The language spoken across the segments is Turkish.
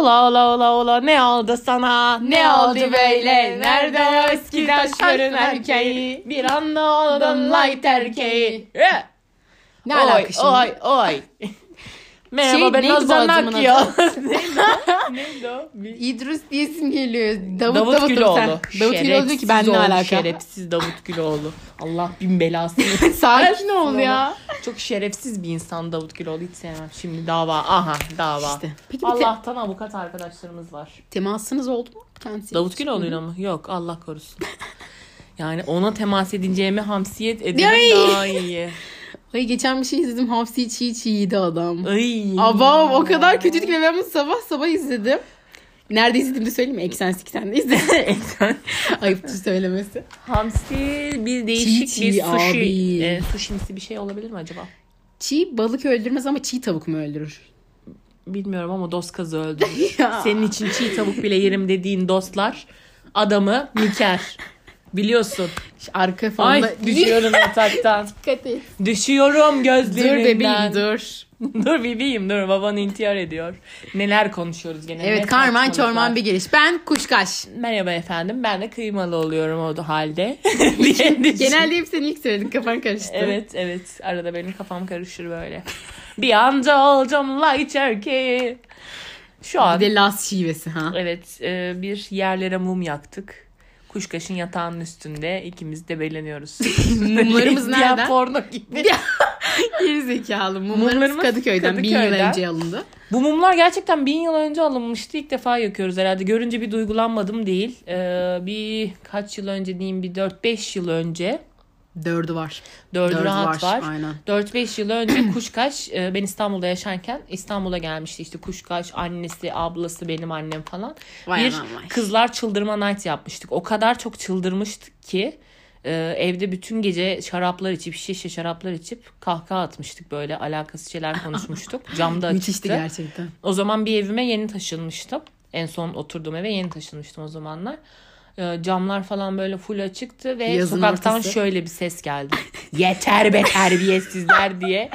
Ola ola ola ola ne oldu sana? Ne oldu böyle? Nerede o eski taşların erkeği? Bir anda oldun light erkeği. Ne oy, alaka şimdi? Oy oy. Merhaba Şey, ben Akyo. adı? neydi o? Neydi o? İdris diye isim geliyor. Davut, Davut, Davut, Güloğlu. Davut, Davut Güloğlu diyor ki ben ne alaka? Şerefsiz Davut Güloğlu. Allah bin belasını. Sakin ol ya. Çok şerefsiz bir insan Davut Güloğlu hiç sevmem. Şimdi dava. Aha dava. İşte. Peki bir te- Allah'tan avukat arkadaşlarımız var. temasınız oldu mu kendisi? Davut Güloğlu'yla mı? Yok Allah korusun. Yani ona temas edeceğime hamsiyet ederim Ay. daha iyi. Ay geçen bir şey izledim. Hamsi çiğ çiğ yedi adam. Ay. Abam o kadar kötüydü ki ben bunu sabah sabah izledim. Nerede izledim de söyleyeyim mi? Eksen Siksen'de izledim. Ayıptır söylemesi. Hamsi bir değişik Çiğ bir çiğ sushi. abi. E, sushimsi bir şey olabilir mi acaba? Çiğ balık öldürmez ama çiğ tavuk mu öldürür? Bilmiyorum ama dost kazı öldürür. Senin için çiğ tavuk bile yerim dediğin dostlar adamı miker. Biliyorsun. Arka Ay fonda... düşüyorum yataktan. Dikkat et. Düşüyorum Dur gözlerinden. bebeğim dur. dur bebeğim dur baban intihar ediyor. Neler konuşuyoruz gene. Evet ne karman çorman bir geliş. Ben kuşkaş. Merhaba efendim ben de kıymalı oluyorum o halde. düşün. Genelde hep sen ilk söyledin kafan karıştı. Evet evet arada benim kafam karışır böyle. Bir anda olacağım light erkeği. Şu an Bir de Las şivesi ha. evet e, bir yerlere mum yaktık. Kuşkaşın yatağının üstünde ikimiz de beleniyoruz. Mumlarımız Diğer nereden? porno gibi. Geri zekalı. Mumlarımız Mumlarımız Kadıköy'den, bin yıl Kadıköy'den. önce alındı. Bu mumlar gerçekten bin yıl önce alınmıştı. İlk defa yakıyoruz herhalde. Görünce bir duygulanmadım değil. Ee, bir kaç yıl önce diyeyim bir 4-5 yıl önce. Dördü var. Dördü Dördü rahat var. Aynen. 4-5 yıl önce Kuşkaş e, ben İstanbul'da yaşarken İstanbul'a gelmişti işte Kuşkaş annesi ablası benim annem falan. Vay bir vay. kızlar çıldırma night yapmıştık. O kadar çok çıldırmıştık ki e, evde bütün gece şaraplar içip şişe şaraplar içip kahkaha atmıştık böyle alakasız şeyler konuşmuştuk. Camda Müthişti açıktı. gerçekten. O zaman bir evime yeni taşınmıştım. En son oturduğum eve yeni taşınmıştım o zamanlar. Ee, Camlar falan böyle full açıktı ve Yazın sokaktan ortası. şöyle bir ses geldi. Yeter be terbiyesizler diye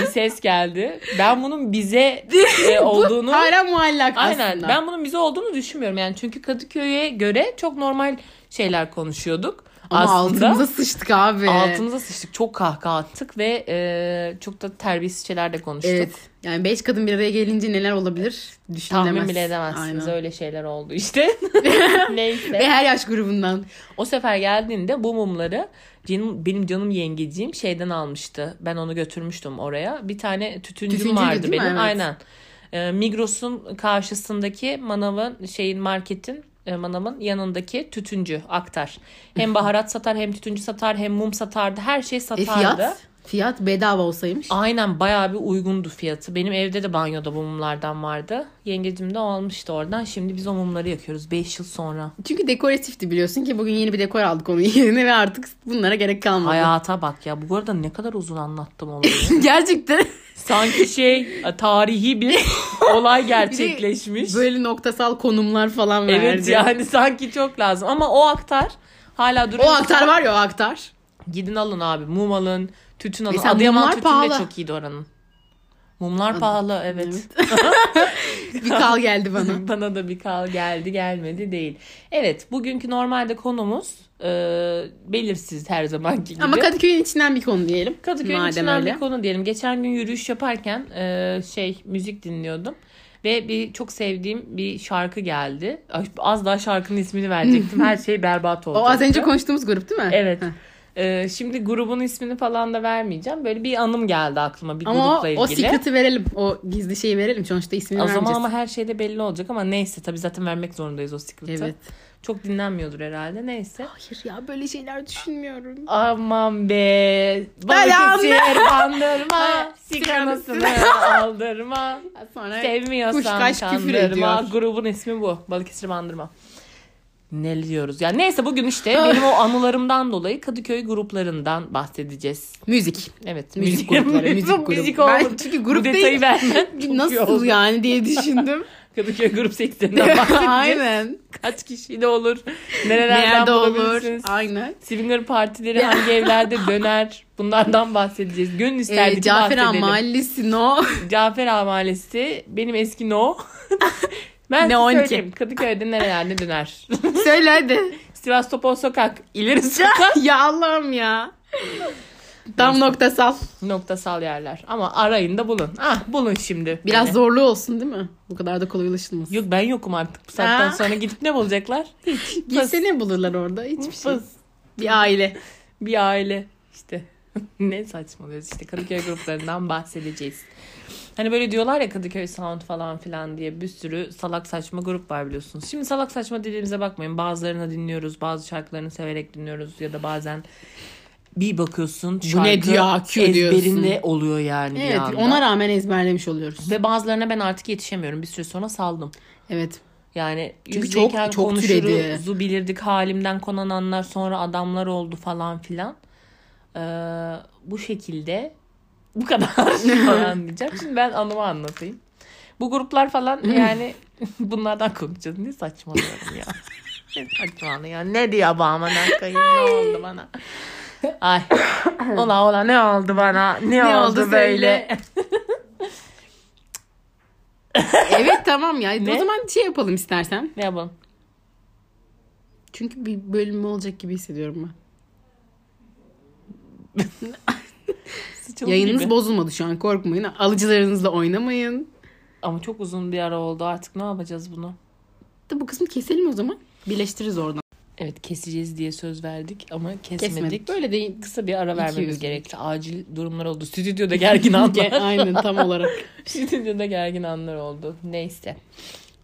bir ses geldi. Ben bunun bize e, olduğunu Hala muallak Aynen. aslında. Ben bunun bize olduğunu düşünmüyorum yani. Çünkü Kadıköy'e göre çok normal şeyler konuşuyorduk. Ama Aslında altımıza sıçtık abi. altımıza sıçtık. Çok kahkaha attık ve e, çok da terbiyesiz şeyler de konuştuk. Evet. Yani beş kadın bir araya gelince neler olabilir düşünülemez. Tahmin bile edemezsiniz. Aynen. Öyle şeyler oldu işte. Neyse. Ve her yaş grubundan. O sefer geldiğinde bu mumları canım, benim canım yengeciğim şeyden almıştı. Ben onu götürmüştüm oraya. Bir tane tütüncüm Tütüncüydü vardı benim. Evet. Aynen. Ee, Migros'un karşısındaki manavın şeyin marketin e, manavın yanındaki tütüncü aktar. Hem baharat satar hem tütüncü satar hem mum satardı. Her şey E satardı. fiyat? Fiyat bedava olsaymış. Aynen bayağı bir uygundu fiyatı. Benim evde de banyoda bu mumlardan vardı. Yengecim de almıştı oradan. Şimdi biz o mumları yakıyoruz 5 yıl sonra. Çünkü dekoratifti biliyorsun ki bugün yeni bir dekor aldık onun yerine ve artık bunlara gerek kalmadı. Hayata bak ya. Bu arada ne kadar uzun anlattım olayı. Gerçekten. Sanki şey tarihi bir olay gerçekleşmiş. Böyle noktasal konumlar falan verdi. evet yani sanki çok lazım. Ama o aktar hala duruyor. O aktar var ya o aktar. Gidin alın abi. Mum alın. Tütün alın. Mesela Adıyaman mumlar tütün de pahalı. çok iyiydi oranın. Mumlar pahalı evet. bir kal geldi bana. Bana da bir kal geldi gelmedi değil. Evet bugünkü normalde konumuz e, belirsiz her zamanki gibi. Ama Kadıköy'ün içinden bir konu diyelim. Kadıköy'ün Madem içinden öyle. bir konu diyelim. Geçen gün yürüyüş yaparken e, şey müzik dinliyordum. Ve bir çok sevdiğim bir şarkı geldi. Az daha şarkının ismini verecektim. Her şey berbat oldu. O az önce konuştuğumuz grup değil mi? Evet. Heh. E, şimdi grubun ismini falan da vermeyeceğim. Böyle bir anım geldi aklıma bir Ama o, grupla o ilgili. secret'ı verelim. O gizli şeyi verelim. Sonuçta ismini o zaman vermeyeceğiz. ama her şeyde belli olacak ama neyse tabii zaten vermek zorundayız o secret'ı. Evet. Çok dinlenmiyordur herhalde neyse. Hayır ya böyle şeyler düşünmüyorum. Aman be. Balıkesir bandırma. Sigamasını aldırma. Sonra Sevmiyorsan kandırma. Grubun ismi bu. Balıkesir bandırma. Ne diyoruz? Yani neyse bugün işte benim o anılarımdan dolayı Kadıköy gruplarından bahsedeceğiz. Müzik. Evet. Müzik grupları, müzik Bu grubu. Müzik Ben oldu. çünkü Bu grup detayı değil. vermen Nasıl oldu. yani diye düşündüm. Kadıköy grup seksiyonundan bahsedeceğiz. Aynen. Kaç kişiyle olur? Nerelerden Nerede olur? Aynen. Swinger partileri hangi evlerde döner? Bunlardan bahsedeceğiz. Gönül isterdi Ee, Cafer bahsedelim. Mahallesi no. Cafer Mahallesi benim eski no. Ben Ne size 12? söyleyeyim. Kadıköy'de nerelerde döner? Söyle hadi. Sivas Topal Sokak, İleri Sokak. ya Allah'ım ya. Tam noktasal. Noktasal yerler. Ama arayın da bulun. Ah bulun şimdi. Biraz beni. zorlu olsun değil mi? Bu kadar da kolay ulaşılmasın. Yok ben yokum artık. Bu saatten Ha. sonra gidip ne bulacaklar? Hiç. Gitse ne bulurlar orada? Hiçbir şey. Fıs. Bir aile. Bir aile. İşte ne saçmalıyoruz işte Kadıköy gruplarından bahsedeceğiz. Hani böyle diyorlar ya Kadıköy Sound falan filan diye bir sürü salak saçma grup var biliyorsunuz. Şimdi salak saçma dediğimize bakmayın. Bazılarını dinliyoruz, bazı şarkılarını severek dinliyoruz ya da bazen bir bakıyorsun Bu ne diyor, akıyor diyorsun. ezberinde oluyor yani Evet ona rağmen ezberlemiş oluyoruz. Ve bazılarına ben artık yetişemiyorum. Bir süre sonra saldım. Evet. Yani Çünkü çok- çok konuşuruz, türedi. bilirdik halimden konan anlar sonra adamlar oldu falan filan. Ee, bu şekilde bu kadar falan diyeceğim. Şimdi ben anımı anlatayım. Bu gruplar falan yani bunlardan konuşacağız. Ne saçmalıyorum ya. Ne saçmalıyorum ya. Ne diyor bu amına koyayım ne oldu bana. Ay. Ola ola ne oldu bana? Ne, Ne oldu, oldu böyle? evet tamam ya. Ne? O zaman şey yapalım istersen. ne yapalım? Çünkü bir bölüm olacak gibi hissediyorum ben. Yayınınız gibi. bozulmadı şu an korkmayın. Alıcılarınızla oynamayın. Ama çok uzun bir ara oldu artık ne yapacağız bunu? Da bu kısmı keselim o zaman. Birleştiririz oradan. Evet keseceğiz diye söz verdik ama kesmedik. Kesmedik. Böyle değil. Kısa bir ara vermemiz gerekti. Acil durumlar oldu. Stüdyoda gergin anlar. Aynen tam olarak. Stüdyoda gergin anlar oldu. Neyse.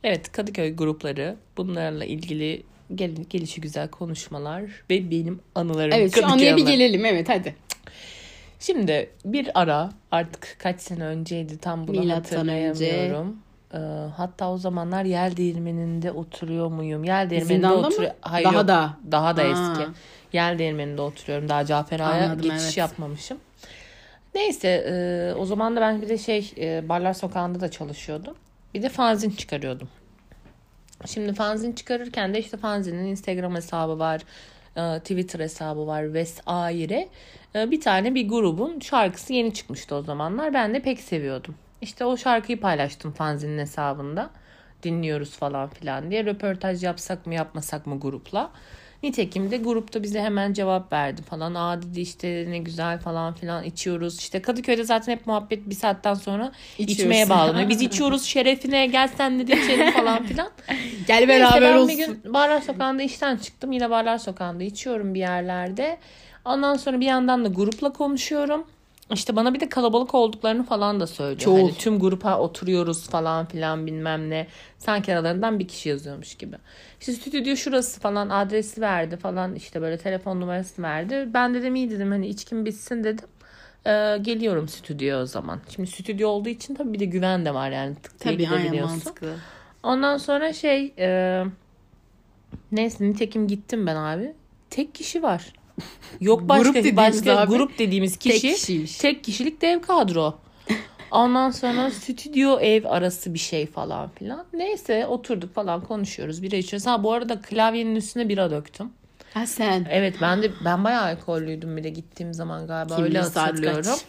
Evet Kadıköy grupları bunlarla ilgili gel gelişi güzel konuşmalar ve benim anılarım. Evet şu Kadıköy anıya bir gelelim. Evet hadi. Şimdi bir ara artık kaç sene önceydi tam bunu Milattan hatırlayamıyorum. Ee, hatta o zamanlar yel değirmeninde oturuyor muyum? Yel değirmeninde oturuyor. Hayır, Daha yok. da. Daha da Ha. eski. Yel değirmeninde oturuyorum. Daha Cafer Ağa'ya Anladım, geçiş evet. yapmamışım. Neyse e, o zaman da ben bir de şey e, Barlar Sokağı'nda da çalışıyordum. Bir de fanzin çıkarıyordum. Şimdi fanzin çıkarırken de işte fanzinin Instagram hesabı var. e, Twitter hesabı var vesaire. E, Bir tane bir grubun şarkısı yeni çıkmıştı o zamanlar. Ben de pek seviyordum. İşte o şarkıyı paylaştım fanzinin hesabında. Dinliyoruz falan filan diye. Röportaj yapsak mı yapmasak mı grupla. Nitekim de grupta bize hemen cevap verdi falan. Aa dedi işte ne güzel falan filan içiyoruz. İşte Kadıköy'de zaten hep muhabbet bir saatten sonra İçiyoruz. içmeye bağlanıyor. Biz içiyoruz şerefine gel sen de içelim falan filan. Gel Neyse beraber ben olsun. bir gün Barlar Sokağı'nda işten çıktım. Yine Barlar Sokağı'nda içiyorum bir yerlerde. Ondan sonra bir yandan da grupla konuşuyorum. İşte bana bir de kalabalık olduklarını falan da söylüyor. Çok. Hani tüm grupa oturuyoruz falan filan bilmem ne. Sanki aralarından bir kişi yazıyormuş gibi. İşte stüdyo şurası falan adresi verdi falan işte böyle telefon numarası verdi. Ben dedim iyi dedim hani içkim bitsin dedim. Ee, geliyorum stüdyo o zaman. Şimdi stüdyo olduğu için tabii bir de güven de var yani. Tık Tabii aynen mantıklı. Ondan sonra şey e, neyse nitekim gittim ben abi. Tek kişi var. Yok başka Grup dediğimiz başka abi, grup dediğimiz tek kişi kişiymiş. tek kişilik dev kadro. Ondan sonra stüdyo ev arası bir şey falan filan. Neyse oturduk falan konuşuyoruz. Bira içiyoruz. Ha bu arada klavyenin üstüne bira döktüm. Ha sen. Evet ben de ben bayağı alkollüydüm bir de gittiğim zaman galiba Kim öyle hatırlıyorum. kaç?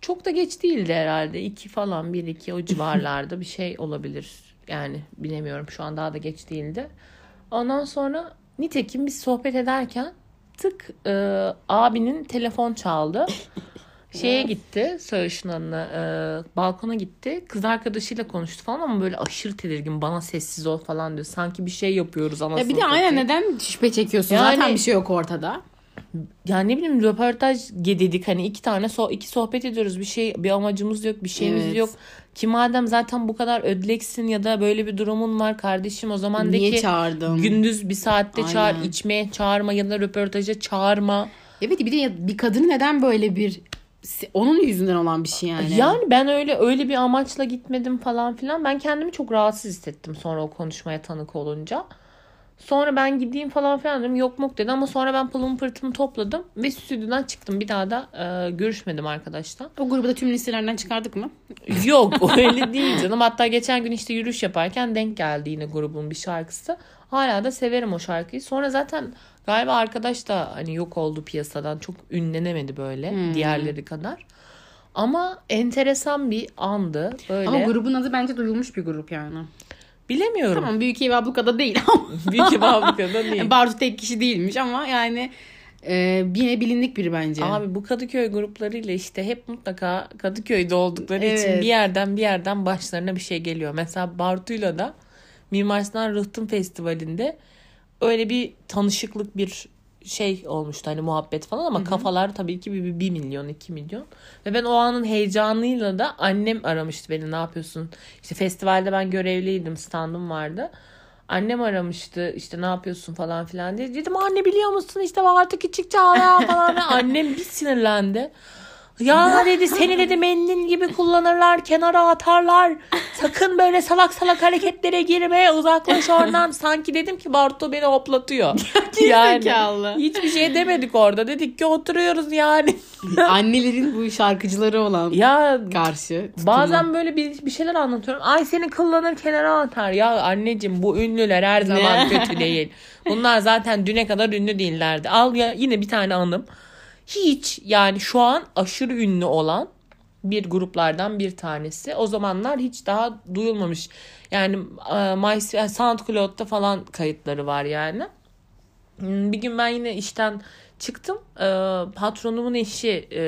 Çok da geç değildi herhalde. iki falan bir iki o civarlarda bir şey olabilir. Yani bilemiyorum şu an daha da geç değildi. Ondan sonra nitekim biz sohbet ederken tık e, abinin telefon çaldı. Şeye gitti Söğüş'ün adına e, balkona gitti. Kız arkadaşıyla konuştu falan ama böyle aşırı tedirgin bana sessiz ol falan diyor. Sanki bir şey yapıyoruz anasını Ya bir de aynen neden şüphe çekiyorsun? Yani- Zaten bir şey yok ortada. Ya ne bileyim röportaj dedik hani iki tane so iki sohbet ediyoruz bir şey bir amacımız yok bir şeyimiz Evet. yok. Ki madem zaten bu kadar ödleksin ya da böyle bir durumun var kardeşim o zaman de Niye ki çağırdın? gündüz bir saatte çağır Aynen. içmeye çağırma ya da röportaja çağırma. Evet bir de bir kadını neden böyle bir onun yüzünden olan bir şey yani. Yani ben öyle öyle bir amaçla gitmedim falan filan. Ben kendimi çok rahatsız hissettim sonra o konuşmaya tanık olunca. Sonra ben gideyim falan filan dedim. Yok mok dedi ama sonra ben pılımı pırtımı topladım ve stüdyodan çıktım. Bir daha da e, görüşmedim arkadaşla. O grubu da tüm listelerden çıkardık mı? Yok öyle değil canım. Hatta geçen gün işte yürüyüş yaparken denk geldi yine grubun bir şarkısı. Hala da severim o şarkıyı. Sonra zaten galiba arkadaş da hani yok oldu piyasadan. Çok ünlenemedi böyle Hmm. diğerleri kadar. Ama enteresan bir andı. Böyle Ama grubun adı bence duyulmuş bir grup yani. Bilemiyorum. Tamam Büyük Ev Abluka'da değil ama. Büyük Ev Abluka'da değil. Bartu tek kişi değilmiş ama yani e, yine bilindik biri bence. Abi bu Kadıköy gruplarıyla işte hep mutlaka Kadıköy'de oldukları için Evet. bir yerden bir yerden başlarına bir şey geliyor. Mesela Bartu'yla da Mimar Sinan Rıhtım Festivali'nde öyle bir tanışıklık bir şey olmuştu hani muhabbet falan ama kafalar tabii ki bir, bir milyon iki milyon ve ben o anın heyecanıyla da annem aramıştı beni ne yapıyorsun işte festivalde ben görevliydim standım vardı Annem aramıştı işte ne yapıyorsun falan filan diye. Dedim anne biliyor musun işte artık küçük çağlayan falan. Annem bir sinirlendi. Ya dedi seni dedi mendil gibi kullanırlar kenara atarlar. Sakın böyle salak salak hareketlere girme uzaklaş oradan. Sanki dedim ki Bartu beni hoplatıyor. Gerizekalı. hiçbir şey demedik orada. Dedik ki oturuyoruz yani. Annelerin bu şarkıcıları olan ya karşı. tutuma. Bazen böyle bir, bir şeyler anlatıyorum. Ay seni kullanır kenara atar. Ya anneciğim bu ünlüler her zaman kötü değil. Bunlar zaten düne kadar ünlü değillerdi. Al ya yine bir tane anım. Hiç yani şu an aşırı ünlü olan bir gruplardan bir tanesi. O zamanlar hiç daha duyulmamış. Yani e, My SoundCloud'da falan kayıtları var yani. Hmm, Bir gün ben yine işten çıktım. Ee, patronumun eşi e,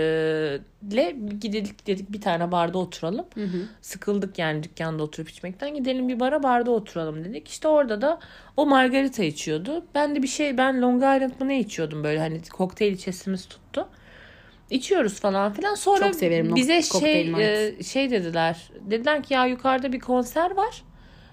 ile gidelim dedik bir tane barda oturalım. Sıkıldık yani dükkanda oturup içmekten. Gidelim bir bara barda oturalım dedik. İşte orada da o margarita içiyordu. Ben de bir şey ben Long Island mı ne içiyordum böyle hani kokteyl içesimiz tuttu. İçiyoruz falan filan. Sonra Çok severim bize şey e, şey dediler. Dediler ki ya yukarıda bir konser var.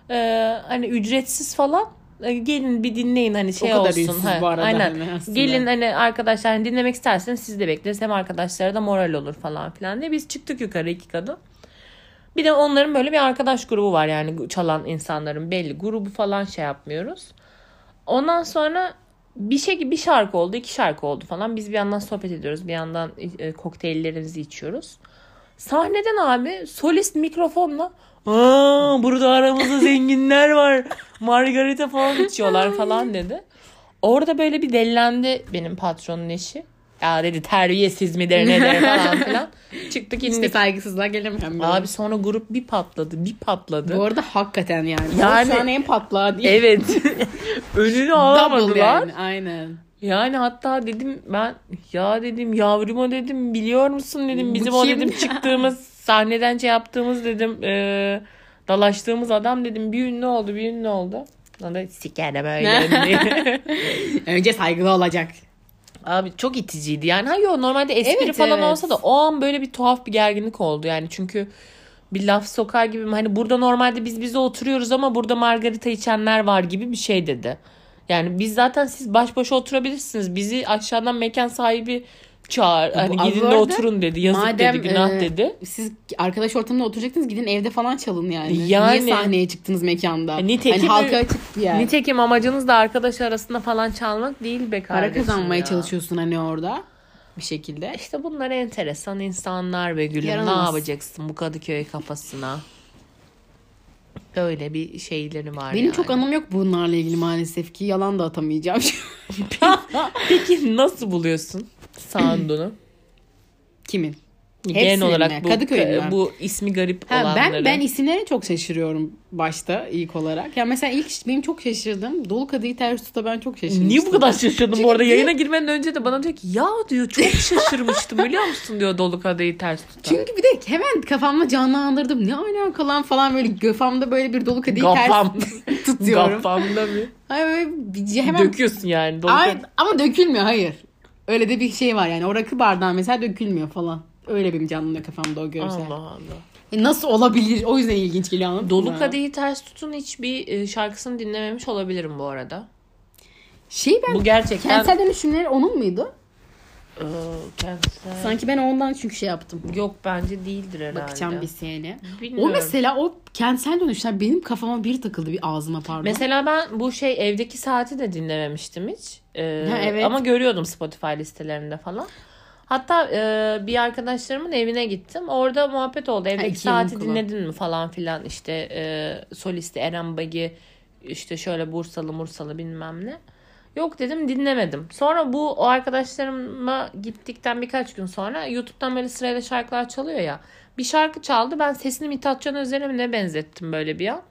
Ee, hani ücretsiz falan. Gelin bir dinleyin hani şey kadar olsun. Ha, bu arada Aynen. hani aslında. Gelin hani arkadaşlar hani dinlemek isterseniz siz de bekleriz. Hem arkadaşlara da moral olur falan filan diye. Biz çıktık yukarı iki kadın. Bir de onların böyle bir arkadaş grubu var yani çalan insanların belli grubu falan şey yapmıyoruz. Ondan sonra bir şey bir şarkı oldu, iki şarkı oldu falan. Biz bir yandan sohbet ediyoruz, bir yandan e, kokteyllerimizi içiyoruz. Sahneden abi solist mikrofonla Aa, burada aramızda zenginler var. Margarita falan içiyorlar falan dedi. Orada böyle bir dellendi benim patronun eşi. Ya dedi terbiyesiz midir nedir falan filan. Çıktık İşte indik. saygısızlığa gelemeyen bir Abi sonra grup bir patladı, bir patladı. Bu arada hakikaten yani. Yani- an en patlağı değil. Evet. Önünü alamadılar. yani. Aynen. Yani hatta dedim ben ya dedim yavruma dedim biliyor musun dedim bizim o dedim çıktığımız sahneden şey yaptığımız dedim e, dalaştığımız adam dedim bir ünlü oldu bir ünlü oldu. Sonra sikerim öyle. Önce saygılı olacak. Abi çok iticiydi yani. Hayır normalde espri Evet, falan evet. olsa da o an böyle bir tuhaf bir gerginlik oldu yani. Çünkü bir laf sokar gibi hani burada normalde biz bize oturuyoruz ama burada margarita içenler var gibi bir şey dedi. Yani biz zaten siz baş başa oturabilirsiniz. Bizi aşağıdan mekan sahibi çağır. Hani Bu- gidin de oturun dedi. Yazık Madem, dedi, günah e, dedi. Siz arkadaş ortamında oturacaksınız gidin evde falan çalın yani. Yani- Niye sahneye çıktınız mekanda? E, nitekim- hani halka açık bir yer. Nitekim amacınız da arkadaş arasında falan çalmak değil be Para kardeşim kazanmaya ya. çalışıyorsun hani orada bir şekilde. İşte bunlar enteresan insanlar be gülüm. Ne Yaramaz. yapacaksın bu Kadıköy kafasına? Böyle bir şeyleri var Benim yani. çok anım yok bunlarla ilgili maalesef ki. Yalan da atamayacağım. Peki nasıl buluyorsun Sound'unu? Kimin? Genel Hepsini olarak mi? bu, Kadıköy'ün mü? bu ismi garip Ha, olanları. ben ben isimlere çok şaşırıyorum başta ilk olarak. Ya mesela ilk benim çok şaşırdım. Dolu Kadı'yı ters tuta ben çok şaşırmıştım. Niye bu kadar şaşırdın bu arada? Çünkü- Yayına girmeden önce de bana diyor ki ya diyor çok şaşırmıştım biliyor musun diyor dolu kadehi ters tutan. Çünkü bir de hemen kafamda canlandırdım. Ne alaka lan falan böyle kafamda böyle bir dolu kadehi Gafam. ters tutuyorum. Kafamda bir. Ay böyle hemen Döküyorsun yani dolu Ay, ama dökülmüyor hayır. Öyle de bir şey var yani. O rakı bardağın mesela dökülmüyor falan. Öyle benim canlanıyor kafamda o görsel. Allah Allah. E nasıl olabilir? O yüzden ilginç geliyor anladın Dolu mı? kadehi ters tutun hiçbir e, şarkısını dinlememiş olabilirim bu arada. Şey ben Bu gerçekten kentsel dönüşümleri onun muydu? Ee, kentsel. Sanki ben ondan çünkü şey yaptım. Yok bence değildir herhalde. Bakacağım bir sene. O mesela o kentsel dönüşler benim kafama bir takıldı bir ağzıma pardon. Mesela ben bu şey evdeki saati de dinlememiştim hiç. Ee, Ha, evet. Ama görüyordum Spotify listelerinde falan. Hatta e, bir arkadaşlarımın evine gittim. Orada muhabbet oldu. Evdeki iki saati kulağı. dinledin mi falan filan. İşte e, solisti Eren Bagi işte şöyle Bursalı Mursalı bilmem ne. Yok dedim dinlemedim. Sonra bu o arkadaşlarıma gittikten birkaç gün sonra YouTube'dan böyle sırayla şarkılar çalıyor ya. Bir şarkı çaldı. Ben sesini Mithat Can Özer'e mi ne benzettim böyle bir an.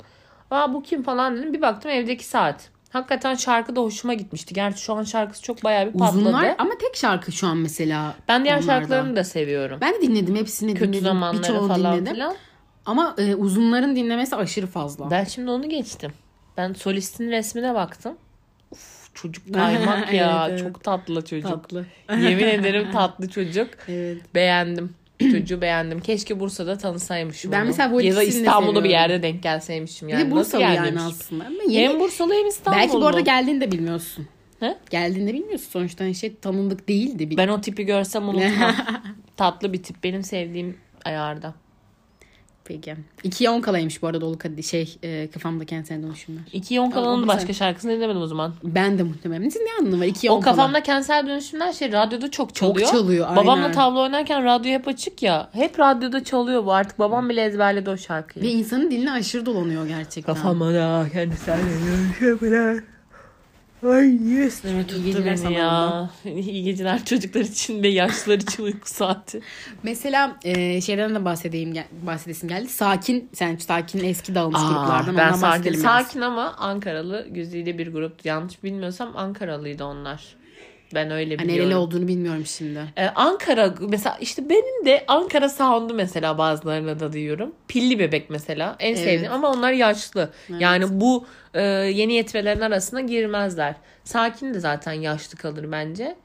Aa bu kim falan dedim. Bir baktım evdeki saat. Hakikaten şarkı da hoşuma gitmişti. Gerçi şu an şarkısı çok bayağı bir patladı. Uzunlar ama tek şarkı şu an mesela. Ben diğer onlarda. şarkılarını da seviyorum. Ben de dinledim hepsini Kötü dinledim. zamanları falan dinledim. filan. Ama e, uzunların dinlemesi aşırı fazla. Ben şimdi onu geçtim. Ben solistin resmine baktım. Uf, çocuk kaymak ya. Evet, evet. Çok tatlı çocuk. Tatlı. Yemin ederim tatlı çocuk. Evet. Beğendim. Çocuğu beğendim. Keşke Bursa'da tanısaymışım Ben onu. mesela bu Ya da de İstanbul'da bir yerde denk gelseymişim Bir yani. de Nasıl Bursalı yani gelmemiş? aslında. Ama yeni- Hem Bursalı hem İstanbullu. Belki bu arada geldiğini de bilmiyorsun. He? Geldiğinde bilmiyorsun. Sonuçta hani şey tanındık değildi. Bir... Ben o tipi görsem unutmam. tatlı bir tip. Benim sevdiğim ayarda. Peki. 2'ye 10 kalaymış bu arada dolu kadı şey e, kafamda kentsel dönüşümler. 2'ye 10 o kalanın başka şarkısını dinlemedim o zaman. Ben de muhtemelen. Sizin ne anlamı var? 2'ye 10 O kafamda kentsel dönüşümler şey radyoda çok çalıyor. çalıyor, aynen. Babamla tavla oynarken radyo hep açık ya. Hep radyoda çalıyor bu artık. Babam bile ezberledi o şarkıyı. Ve insanın diline aşırı dolanıyor gerçekten. Kafama da kentsel dönüşümler. Ay yes. Evet, iyi geceler beni sana ya. İyi geceler çocuklar için ve yaşlılar için uyku saati. Mesela e, şeyden de bahsedeyim gel- bahsedesim geldi. Sakin, sen sakin eski dağılmış gruplardan. ben ondan sakin, sakin ama Ankaralı güzide bir grup. Yanlış bilmiyorsam Ankaralıydı onlar. Ben öyle Hani biliyorum. nereli olduğunu bilmiyorum şimdi. Ee, Ankara mesela işte benim de Ankara sound'u mesela bazılarına da duyuyorum. Pilli bebek mesela en Evet. sevdiğim ama onlar yaşlı. Yani bu e, yeni yetmelerin arasına girmezler. Sakin de zaten yaşlı kalır bence.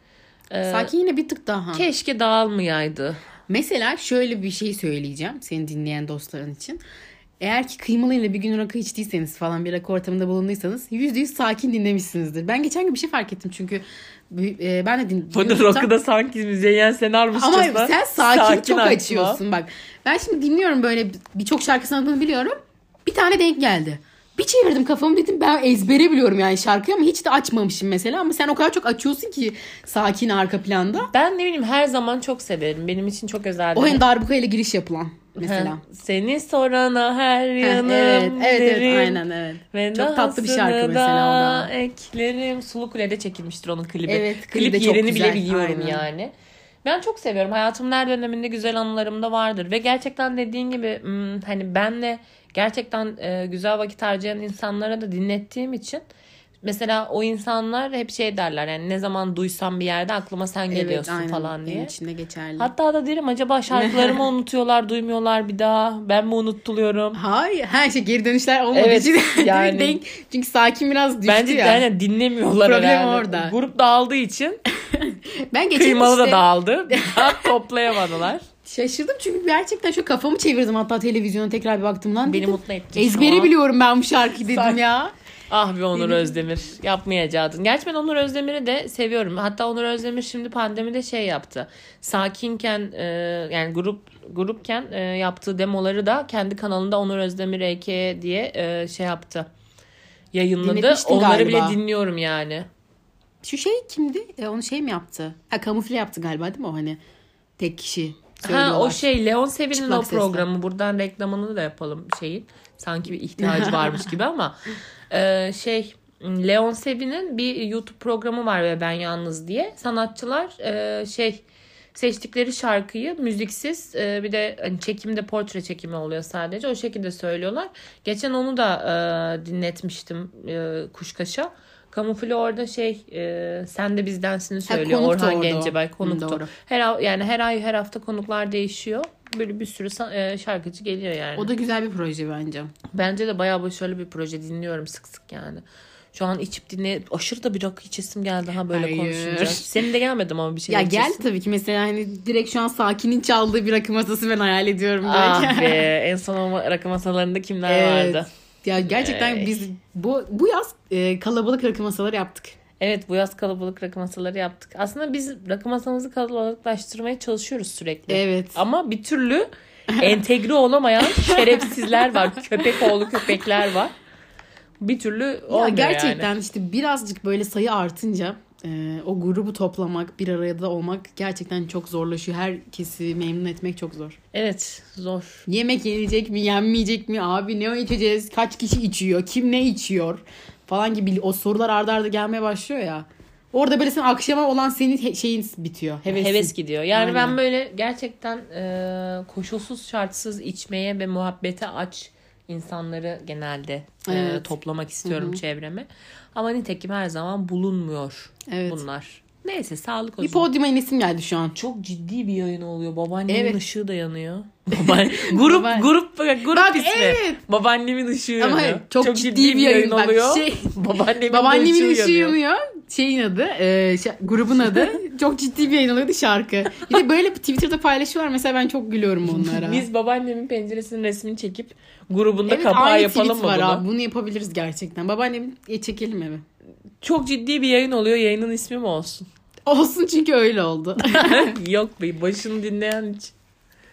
Ee, Sakin yine bir tık daha. Keşke dağılmayaydı. Mesela şöyle bir şey söyleyeceğim seni dinleyen dostların için. Eğer ki kıymalıyla bir gün rakı içtiyseniz falan bir rakı ortamında bulunduysanız yüzde yüz sakin dinlemişsinizdir. Ben geçen gün bir şey fark ettim çünkü e, ben de din- Bu da YouTube'dan- Rock'ı sanki Müzeyyen Senar'mışçasına. Ama sen sakin, çok açma. açıyorsun bak. Ben şimdi dinliyorum böyle birçok şarkısının adını biliyorum. Bir tane denk geldi. Bir çevirdim kafamı dedim ben ezbere biliyorum yani şarkıyı ama hiç de açmamışım mesela. Ama sen o kadar çok açıyorsun ki sakin arka planda. Ben ne bileyim her zaman çok severim. Benim için çok özel. O hani darbuka ile giriş yapılan mesela. Ha, Seni sorana her yanım evet, evet, evet, derim. aynen evet. Ve Çok tatlı bir şarkı mesela o da eklerim. Sulu Kule'de çekilmiştir onun klibi. Evet, klibi Klip de çok yerini güzel, bile biliyorum aynen. yani. Ben çok seviyorum. Hayatımın her döneminde güzel anılarım da vardır. Ve gerçekten dediğin gibi hmm, hani benle gerçekten e, güzel vakit harcayan insanlara da dinlettiğim için mesela o insanlar hep şey derler yani ne zaman duysam bir yerde aklıma sen geliyorsun aynen. falan Benim diye. için de geçerli. Hatta da derim acaba şarkılarımı unutuyorlar, duymuyorlar bir daha. Ben mi unuttuluyorum? Hayır her şey geri dönüşler olmadığı Evet, için yani- denk, çünkü sakin biraz düştü Bence ya. yani dinlemiyorlar Problem herhalde. orada. Grup dağıldığı için ben geçen kıymalı da işte dağıldı. Daha toplayamadılar. şaşırdım çünkü gerçekten şu kafamı çevirdim hatta televizyona tekrar bir baktım lan Beni dedim. mutlu ettin Ezbere biliyorum ben bu şarkıyı dedim ya. Ah bir Onur Özdemir. Yapmayacaktın. Gerçi ben Onur Özdemir'i de seviyorum. Hatta Onur Özdemir şimdi pandemide şey yaptı. Sakinken e, yani grup grupken e, yaptığı demoları da kendi kanalında Onur Özdemir EK diye e, şey yaptı. Yayınladı. Onları galiba. bile dinliyorum yani. Şu şey kimdi? E, onu şey mi yaptı? Ha kamufle yaptı galiba değil mi o hani? Tek kişi Ha o şey Leon Sevin'in o sesle. programı. Buradan reklamını da yapalım şeyin. Sanki bir ihtiyacı varmış gibi ama e, şey Leon Sevin'in bir YouTube programı var ve ben yalnız diye. Sanatçılar e, şey seçtikleri şarkıyı müziksiz e, bir de hani çekimde portre çekimi oluyor sadece. O şekilde söylüyorlar. Geçen onu da e, dinletmiştim e, Kuşkaş'a. Kamufle orada şey e, sen de bizdensini söylüyor konuktu Orhan orada. Gencebay konuktu. doğru. Her ha- yani her ay her hafta konuklar değişiyor. Böyle bir sürü e, şarkıcı geliyor yani. O da güzel bir proje bence. Bence de bayağı başarılı bir proje dinliyorum sık sık yani. Şu an içip dinle aşırı da bir rakı içesim geldi ha böyle Hayır. konuşunca. Senin de gelmedi ama bir şey Ya gel tabii ki mesela hani direkt şu an Sakin'in çaldığı bir rakı masası ben hayal ediyorum. Ah be en son o rakı masalarında kimler Evet. vardı? Ya gerçekten Ey. biz bu bu yaz e, kalabalık rakı masaları yaptık. Evet bu yaz kalabalık rakı masaları yaptık. Aslında biz rakı masamızı kalabalıklaştırmaya çalışıyoruz sürekli. Evet. Ama bir türlü entegre olamayan şerefsizler var. Köpek oğlu köpekler var. Bir türlü Ya olmuyor gerçekten yani. işte birazcık böyle sayı artınca e, o grubu toplamak, bir arada olmak gerçekten çok zorlaşıyor. Herkesi memnun etmek çok zor. Evet zor. Yemek yenecek mi, yenmeyecek mi? Abi ne içeceğiz? Kaç kişi içiyor? Kim ne içiyor? Falan gibi o sorular ardarda arda gelmeye başlıyor ya. Orada böyle sen akşama olan senin şeyin bitiyor. Hevesin. Heves gidiyor. Yani Aynen. ben böyle gerçekten e, koşulsuz şartsız içmeye ve muhabbete aç insanları genelde e, Evet. toplamak istiyorum çevreme. Ama nitekim her zaman bulunmuyor Evet. bunlar. Neyse sağlık Bir olsun. podyuma inesim geldi şu an. Çok ciddi bir yayın oluyor. Babaannemin Evet. ışığı da yanıyor. Babaanne, grup Baba- grup grup Bak, ismi. evet. Babaannemin ışığı Ama yanıyor. çok ciddi bir yayın. Bak, şey- Babaannemin, Babaannemin de ışığı yanıyor. Şeyin adı, e, şey- grubun adı. çok ciddi bir yayın oluyordu şarkı. Bir de böyle Twitter'da paylaşıyorlar. Mesela ben çok gülüyorum onlara. Biz babaannemin penceresinin resmini çekip grubunda evet, kapağı yapalım mı var bunu? abi. Bunu yapabiliriz gerçekten. Babaannemin e, çekelim eve. Çok ciddi bir yayın oluyor. Yayının ismi mi olsun? Olsun çünkü öyle oldu. Yok be başını dinleyen hiç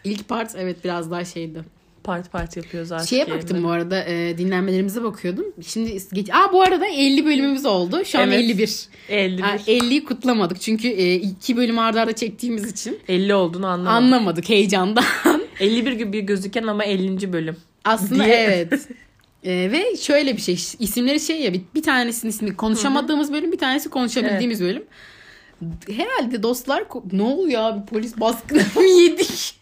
İlk part evet biraz daha şeydi. part part yapıyoruz artık. Şeye baktım bu arada e, dinlenmelerimize bakıyordum. Şimdi geç... Aa bu arada 50 bölümümüz oldu. Şu an Evet. 51. 51. Ha, 50'yi kutlamadık çünkü e, iki bölüm arda arda çektiğimiz için 50 olduğunu anlamadım. anlamadık heyecandan. 51 gibi gözüken ama 50. bölüm. Aslında Diye. evet. E, ve şöyle bir şey isimleri şey ya bir, bir tanesinin ismi konuşamadığımız bölüm bir tanesi konuşabildiğimiz bölüm. Herhalde dostlar ne oluyor abi polis baskını mı yedik?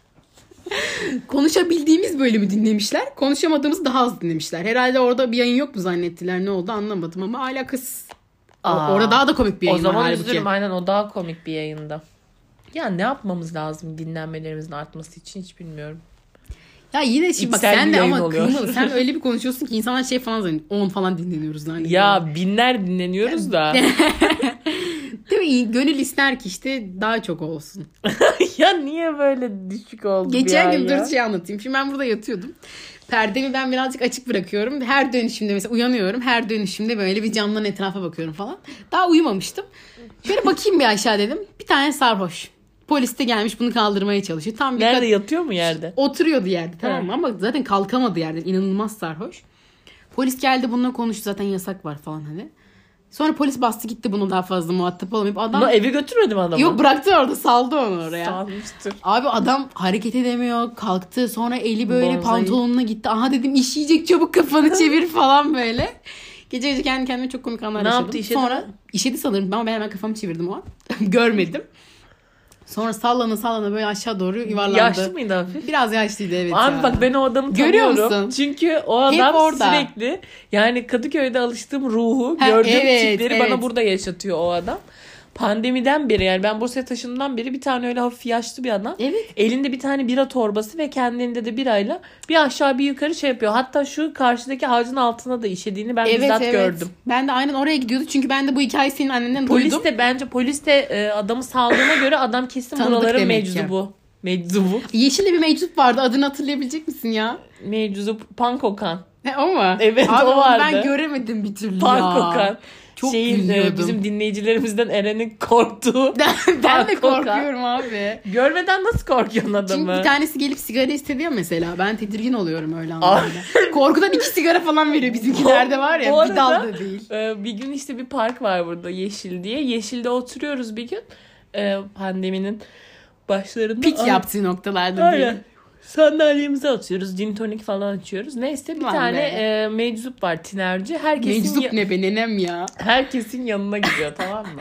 Konuşabildiğimiz bölümü dinlemişler. Konuşamadığımız daha az dinlemişler. Herhalde orada bir yayın yok mu zannettiler ne oldu anlamadım ama alakasız. O- Aa. orada daha da komik bir O yayın var zaman halbuki. üzülürüm aynen o daha komik bir yayında. Ya ne yapmamız lazım dinlenmelerimizin artması için hiç bilmiyorum. Ya yine şimdi bak sen de ama oluyor. kıymalı. Sen öyle bir konuşuyorsun ki insanlar şey falan zannediyor. 10 falan dinleniyoruz zannediyor. Ya binler dinleniyoruz da. Gönül ister ki işte daha çok olsun. ya niye böyle düşük oldu Geçen gün dur şey anlatayım. Şimdi ben burada yatıyordum. Perdemi ben birazcık açık bırakıyorum. Her dönüşümde mesela uyanıyorum. Her dönüşümde böyle bir camdan etrafa bakıyorum falan. Daha uyumamıştım. Şöyle bakayım bir aşağı dedim. Bir tane sarhoş. Polis de gelmiş bunu kaldırmaya çalışıyor. Tam bir Nerede kad- yatıyor mu yerde? Oturuyordu yerde tamam mı? Ama zaten kalkamadı yerden. İnanılmaz sarhoş. Polis geldi bununla konuştu. Zaten yasak var falan hani. Sonra polis bastı gitti bunu daha fazla muhatap olamayıp adam... Ama evi götürmedim adamı. Yok bıraktı orada saldı onu oraya. Sanmıştır. Abi adam hareket edemiyor. Kalktı sonra eli böyle Bonzai. pantolonuna gitti. Aha dedim iş yiyecek çabuk kafanı çevir falan böyle. Gece gece kendi kendime çok komik anlar Ne yaşadım. yaptı, işedi Sonra işedi sanırım ama ben hemen kafamı çevirdim o an. Görmedim. Sonra sallana sallana böyle aşağı doğru yuvarlandı. Yaşlı mıydı hafif? Biraz yaşlıydı evet Abi ya. bak ben o adamı Görüyor tanıyorum. musun? Çünkü o adam orada. sürekli yani Kadıköy'de alıştığım ruhu Ha, gördüğüm evet, tipleri evet. bana burada yaşatıyor o adam. Pandemiden beri yani ben Bursa'ya taşındığımdan beri bir tane öyle hafif yaşlı bir adam. Evet. Elinde bir tane bira torbası ve kendinde de birayla bir aşağı bir yukarı şey yapıyor. Hatta şu karşıdaki ağacın altına da işediğini ben Evet bizzat evet. gördüm. Ben de aynen oraya gidiyordu. Çünkü ben de bu hikayeyi senin annenden Polis duydum. de bence polis de e, adamı saldığına göre adam kesin Tanıdık buraların ki. meczubu. Meczubu. Yeşilde bir meczup vardı. Adını hatırlayabilecek misin ya? Meczup Pankokan. He, o mu? Evet, Abi o vardı. Ben göremedim bir türlü ya. Pankokan. Çok Şeyin, e, gülüyordum. bizim dinleyicilerimizden Eren'in korktuğu. ben de korkuyorum abi. Görmeden nasıl korkuyorsun adamı? Çünkü bir tanesi gelip sigara istedi ya mesela. Ben tedirgin oluyorum öyle anlamda. Korkudan iki sigara falan veriyor bizimkilerde var ya. Bu bir arada- dal da değil. Ee, bir gün işte bir park var burada Yeşil diye. Yeşil'de oturuyoruz bir gün. Ee, pandeminin başlarında. Pik yaptığı noktalarda değil. Sandalyemize atıyoruz. Gin tonik falan açıyoruz. Neyse bir Vay tane be. e, meczup var tinerci. Herkesin Meczup ya- ne be nenem ya. herkesin yanına gidiyor tamam mı?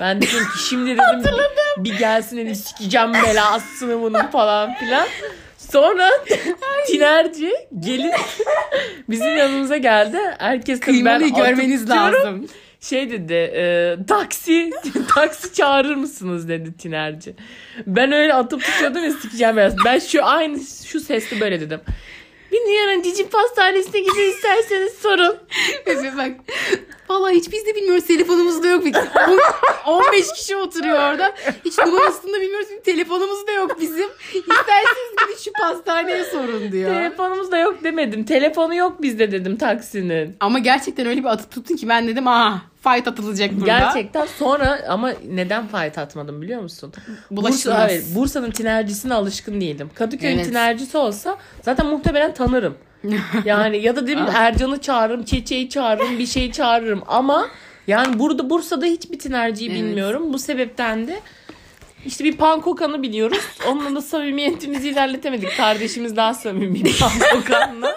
Ben dedim ki şimdi dedim bir, bir gelsin dedim sikeceğim belasını bunun falan filan. Sonra tinerci gelip bizim yanımıza geldi. Herkes tabii ben Kıymalıyı atıp görmeniz lazım. Şey dedi e, taksi taksi çağırır mısınız dedi tinerci. Ben öyle atıp tutuyordum ya sikeceğim belasını. Ben şu aynı şu sesle böyle dedim. Bir Nihan'ın cicim pastanesine gidin isterseniz sorun. Efe bak. Vallahi hiç biz de bilmiyoruz. Telefonumuz da yok. On- 15 kişi oturuyor orada. Hiç numarasını da bilmiyoruz. Telefonumuz da yok bizim. İsterseniz gidin şu pastaneye sorun diyor. Telefonumuz da yok demedim. Telefonu yok bizde dedim taksinin. Ama gerçekten öyle bir atıp tuttun ki ben dedim aha fight atılacak burada. Gerçekten sonra ama neden fight atmadım biliyor musun? Bulaşılmaz. Bursa, evet, Bursa'nın tinercisine alışkın değildim. Kadıköy'ün Evet. tinercisi olsa zaten muhtemelen tanırım. Yani ya da dedim Ercan'ı çağırırım, Çeçe'yi çağırırım, bir şeyi çağırırım ama yani burada Bursa'da hiçbir tinerciyi Evet. bilmiyorum. Bu sebepten de işte bir pankokanı biliyoruz. Onunla da samimiyetimizi ilerletemedik. Kardeşimiz daha samimi pankokanla.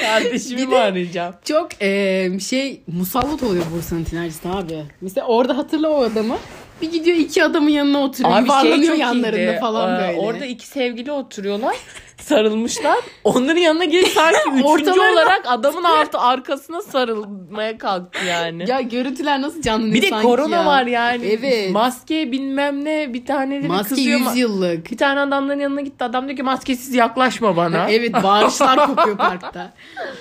Kardeşimi mi arayacağım? Çok eee, şey musallat oluyor Bursa'nın tinercisi abi. Mesela orada hatırla o adamı. Bir gidiyor iki adamın yanına oturuyor. Abi şey çok yanlarında iyiydi. falan böyle. Orada iki sevgili oturuyorlar. Sarılmışlar. Onların yanına gelip sanki üçüncü Ortalarına- olarak adamın altı arkasına sarılmaya kalktı yani. Ya görüntüler nasıl canlanıyor bir de sanki korona ya. var yani. Evet. Maske bilmem ne bir taneleri Maske kızıyor. 100 yıllık. Bir tane adamların yanına gitti. Adam diyor ki maskesiz yaklaşma bana. Evet bağırışlar kopuyor parkta.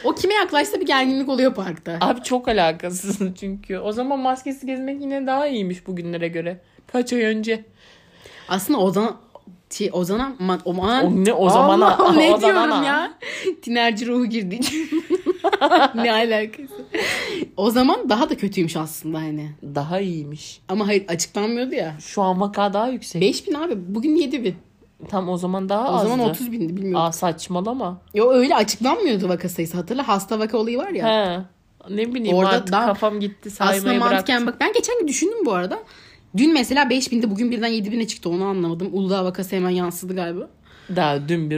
O kime yaklaşsa bir gerginlik oluyor parkta. Abi çok alakasız çünkü. O zaman maskesiz gezmek yine daha iyiymiş bugünlere göre. Kaç ay önce. Aslında Ozan şey, Ozan'a ma- o, man, O ne o zamana? Allah, ne o zamana. diyorum ya? Tinerci ruhu girdi. ne alakası? O zaman daha da kötüymüş aslında hani. Daha iyiymiş. Ama hayır açıklanmıyordu ya. Şu an vaka daha yüksek. 5000 abi bugün 7000. Tam o zaman daha O azdı. zaman 30 bindi bilmiyorum. Aa saçmalama. Yo öyle açıklanmıyordu vaka sayısı. Hatırla hasta vaka olayı var ya. He. Ne bileyim Orada artık daha- kafam gitti Aslında saymayı mantıken bıraktım. bak ben geçen gün düşündüm bu arada. Dün mesela 5000'de bugün birden 7000'e çıktı onu anlamadım. Uludağ vakası hemen yansıdı galiba. Daha dün bir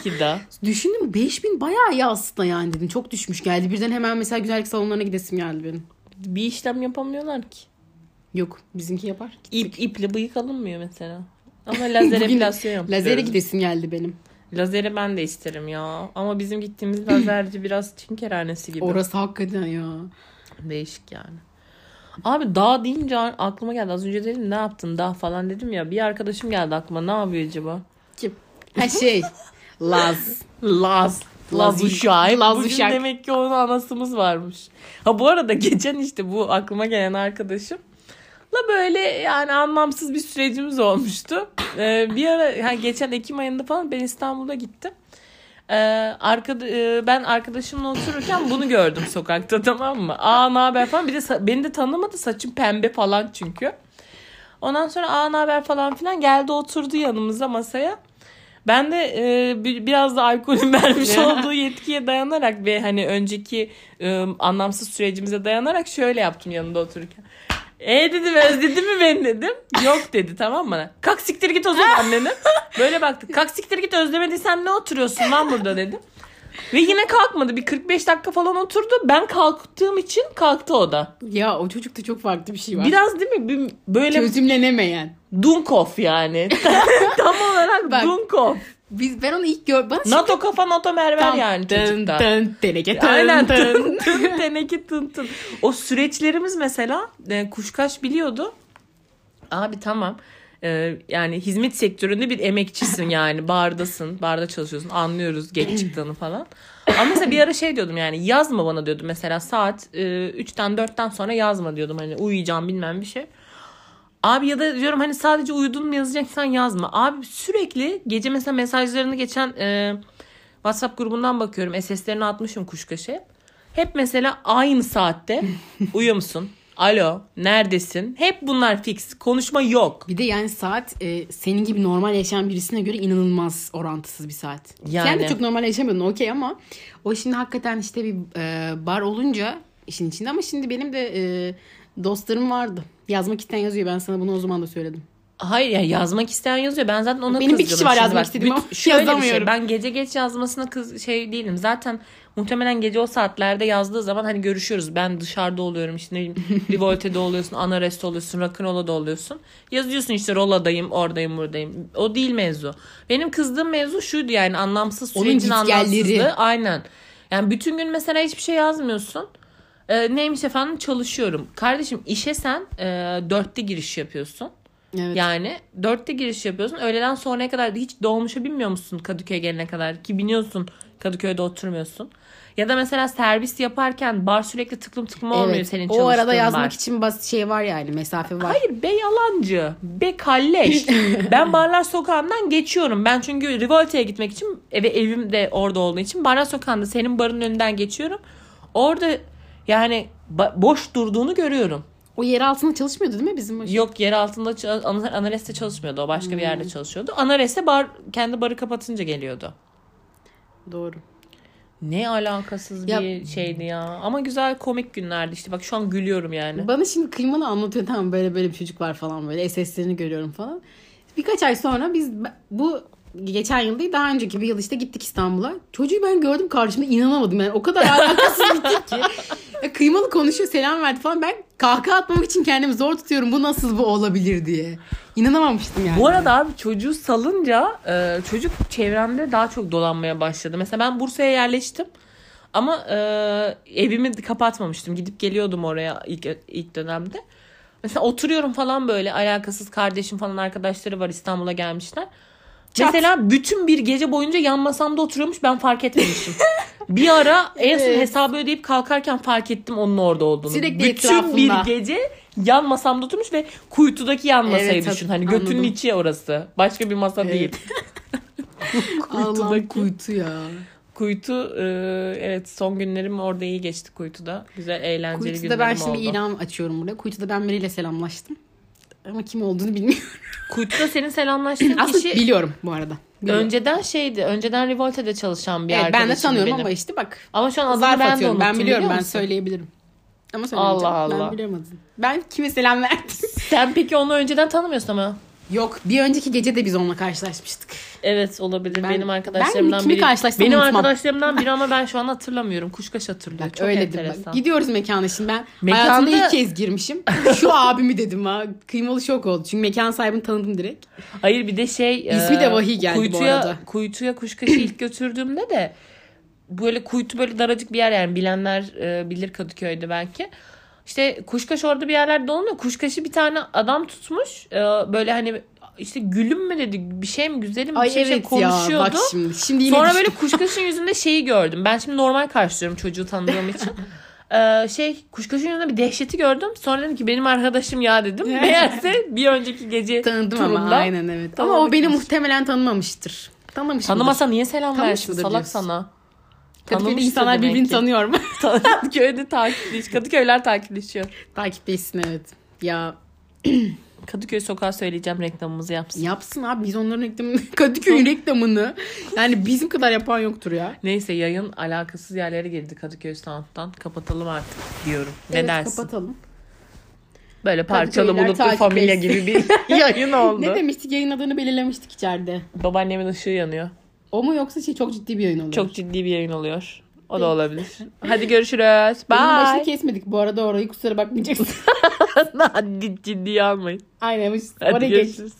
iki daha. Düşündüm 5000 bayağı iyi aslında yani dedim. Çok düşmüş geldi. Birden hemen mesela güzellik salonlarına gidesim geldi benim. Bir işlem yapamıyorlar ki. Yok bizimki yapar. İp, iple bıyık alınmıyor mesela. Ama lazer Bugün epilasyon yapıyoruz. Lazere gidesim geldi benim. Lazeri ben de isterim ya. Ama bizim gittiğimiz lazerci biraz Çin kerhanesi gibi. Orası hakikaten ya. Değişik yani. Abi dağ deyince aklıma geldi. Az önce dedim ne yaptın dağ falan dedim ya. Bir arkadaşım geldi aklıma. Ne yapıyor acaba? Kim? Ha şey. Laz. Laz. Laz- uşağı. Laz uşak. demek ki onun anasımız varmış. Ha bu arada geçen işte bu aklıma gelen arkadaşım la böyle yani anlamsız bir sürecimiz olmuştu. Ee, bir ara yani geçen Ekim ayında falan ben İstanbul'a gittim. Ee, arkada, e, ben arkadaşımla otururken bunu gördüm sokakta tamam mı? Aa ne haber falan. Bir de beni de tanımadı saçım pembe falan çünkü. Ondan sonra aa ne haber falan filan geldi oturdu yanımıza masaya. Ben de e, bir- biraz da alkolün vermiş olduğu yetkiye dayanarak ve hani önceki e, anlamsız sürecimize dayanarak şöyle yaptım yanında otururken. E dedim özledin mi beni dedim. Yok dedi tamam mı? Kalk siktir git o zaman dedim. Böyle baktık. Kalk siktir git özlemediysen ne oturuyorsun lan burada dedim. Ve yine kalkmadı. Bir 45 dakika falan oturdu. Ben kalktığım için kalktı o da. Ya o çocukta çok farklı bir şey var. Biraz değil mi? Bir- böyle Çözümlenemeyen. Dunkov yani. Tam olarak Bak. Dunkov. Biz ben onu ilk gör bana NATO kafa NATO merver Tam yani tın çocukta. tın teneke tın Aynen tın. tın tın teneke tın tın. O süreçlerimiz mesela e, Kuşkaş biliyordu. Abi tamam. E, yani hizmet sektöründe bir emekçisin yani bardasın barda çalışıyorsun anlıyoruz geç çıktığını falan. Ama mesela bir ara şey diyordum yani yazma bana diyordum mesela saat e, 3'ten 4'ten sonra yazma diyordum hani uyuyacağım bilmem bir şey. Abi ya da diyorum hani sadece uyudun mu yazacaksan yazma. Abi sürekli gece mesela mesajlarını geçen e, WhatsApp grubundan bakıyorum. SS'lerini atmışım kuşkaşı. Hep mesela aynı saatte uyuyor musun? Alo, neredesin? Hep bunlar fix. Konuşma yok. Bir de yani saat e, senin gibi normal yaşayan birisine göre inanılmaz orantısız bir saat. Yani. Sen de çok normal yaşamıyordun okey ama o şimdi hakikaten işte bir e, bar olunca işin içinde ama şimdi benim de e, dostlarım vardı. Yazmak isteyen yazıyor ben sana bunu o zaman da söyledim. Hayır ya yazmak isteyen yazıyor. Ben zaten ona Benim bir kişi var Şimdi yazmak istediğim ama şöyle bir şey. yazamıyorum. Ben gece geç yazmasına kız şey değilim. Zaten muhtemelen gece o saatlerde yazdığı zaman hani görüşüyoruz. Ben dışarıda oluyorum işte ne bileyim Rivolte'de oluyorsun, Anares'te oluyorsun, Rock'n'Roll'da oluyorsun. Yazıyorsun işte Rolla'dayım, oradayım, buradayım. O değil mevzu. Benim kızdığım mevzu şuydu yani anlamsız sürecin anlamsızlığı. Aynen. Yani bütün gün mesela hiçbir şey yazmıyorsun. Ee, neymiş efendim çalışıyorum. Kardeşim işe sen e, dörtte giriş yapıyorsun. Evet. Yani dörtte giriş yapıyorsun. Öğleden sonraya kadar da hiç dolmuşa binmiyor musun Kadıköy'e gelene kadar? Ki biniyorsun Kadıköy'de oturmuyorsun. Ya da mesela servis yaparken bar sürekli tıklım tıklım olmuyor evet. senin o çalıştığın arada yazmak bar. için bas şey var yani mesafe var. Hayır be yalancı. Be kalleş. ben Barlar Sokağı'ndan geçiyorum. Ben çünkü Rivolte'ye gitmek için ve evim de orada olduğu için Barlar Sokağı'nda senin barın önünden geçiyorum. Orada yani boş durduğunu görüyorum. O yer altında çalışmıyordu değil mi bizim o şey? Yok yer altında Anares'te çalışmıyordu. O başka bir Hmm. yerde çalışıyordu. Anares'te bar kendi barı kapatınca geliyordu. Doğru. Ne alakasız Ya- bir şeydi ya. Ama güzel komik günlerdi işte. Bak şu an gülüyorum yani. Bana şimdi kıymalı anlatıyor tamam böyle böyle bir çocuk var falan böyle SS'lerini görüyorum falan. Birkaç ay sonra biz bu geçen yıl değil daha önceki bir yıl işte gittik İstanbul'a. Çocuğu ben gördüm karşımda inanamadım yani o kadar alakasız bir tip ki. Ya kıymalı konuşuyor selam verdi falan. Ben kahkaha atmamak için kendimi zor tutuyorum. Bu nasıl bu olabilir diye. İnanamamıştım yani. Bu arada abi çocuğu salınca e, çocuk çevremde daha çok dolanmaya başladı. Mesela ben Bursa'ya yerleştim. Ama e, evimi kapatmamıştım. Gidip geliyordum oraya ilk, ilk dönemde. Mesela oturuyorum falan böyle alakasız kardeşim falan arkadaşları var İstanbul'a gelmişler. Çat. Mesela bütün bir gece boyunca yan masamda oturuyormuş ben fark etmemişim. bir ara en son Evet. hesabı ödeyip kalkarken fark ettim onun orada olduğunu. Sürekli bütün etrafında. bir gece yan masamda oturmuş ve kuytudaki yan masayı Evet, düşün. Hani götünün içi orası. Başka bir masa Evet. değil. Kuytudaki- kuytu ya. Kuytu e, evet son günlerim orada iyi geçti Kuytu'da. Güzel eğlenceli Kuytuda günlerim ben şimdi oldu. ilan açıyorum burada. Kuytuda ben biriyle selamlaştım. Ama kim olduğunu bilmiyorum. Kuytu'da senin selamlaştığın Aslında kişi biliyorum bu arada. Biliyorum. önceden şeydi. Önceden Revolte'de çalışan bir evet, arkadaşım ben de tanıyorum benim. ama işte bak. Ama şu an adını ben de atıyorum. unuttum Ben biliyorum biliyor ben söyleyebilirim. Ama söylemeyeceğim. Allah Allah. Ben biliyorum adını. Ben kime selam verdim? Sen peki onu önceden tanımıyorsun ama. Yok bir önceki gece de biz onunla karşılaşmıştık. Evet olabilir. Ben- benim arkadaşlarımdan ben biri. karşılaşsam Benim unutmam. arkadaşlarımdan biri ama ben şu an hatırlamıyorum. Kuşkaş hatırlıyor. Çok Öyledir enteresan. bak. Gidiyoruz mekana şimdi ben. Mekanda- Hayatımda ilk kez girmişim. Şu abimi dedim ha. Kıymalı şok oldu. Çünkü mekan sahibini tanıdım direkt. Hayır bir de şey. İsmi de vahiy geldi bu kuytuya, arada. Kuytuya kuşkaşı ilk götürdüğümde de böyle kuytu böyle daracık bir yer yani bilenler e, bilir Kadıköy'de belki. İşte kuşkaş orada bir yerlerde dolanıyor. Kuşkaşı bir tane adam tutmuş. E, böyle hani işte gülüm mü dedi bir şey mi güzelim bir Ay şey, şey evet ya konuşuyordu. bak şimdi. Şimdi yine Sonra düştüm. böyle kuşkaşın yüzünde şeyi gördüm. Ben şimdi normal karşılıyorum çocuğu tanıdığım için. Ee, şey kuşkaşın yüzünde bir dehşeti gördüm. Sonra dedim ki benim arkadaşım ya dedim. Meğerse bir önceki gece Tanıdım turunda. ama aynen evet. Ama o beni muhtemelen tanımamıştır. Tanımamış Tanımasa niye selam Tanımış versin mıdır salak diyorsun? sana. Kadıköy'de insanlar birbirini tanıyor mu? Kadıköy'de takipleş. Kadıköyler takipleşiyor. Takipleşsin evet. Ya Kadıköy sokağı söyleyeceğim reklamımızı yapsın. yapsın abi biz onların reklamını Kadıköy'ün reklamını yani bizim kadar yapan yoktur ya. Neyse yayın alakasız yerlere girdi Kadıköy Sound'dan. Kapatalım artık diyorum. Ne evet, dersin? kapatalım. Böyle parçalı bulutlu familya gibi bir yayın oldu. Ne demiştik yayın adını belirlemiştik içeride. Babaannemin ışığı yanıyor. O mu yoksa şey çok ciddi bir yayın oluyor. Çok ciddi bir yayın oluyor. O da olabilir. Hadi görüşürüz. Yayının başını Bye. kesmedik bu arada orayı kusura bakmayacaksın. Hadi ciddiye almayın. Aynen Hadi oraya geç. görüşürüz.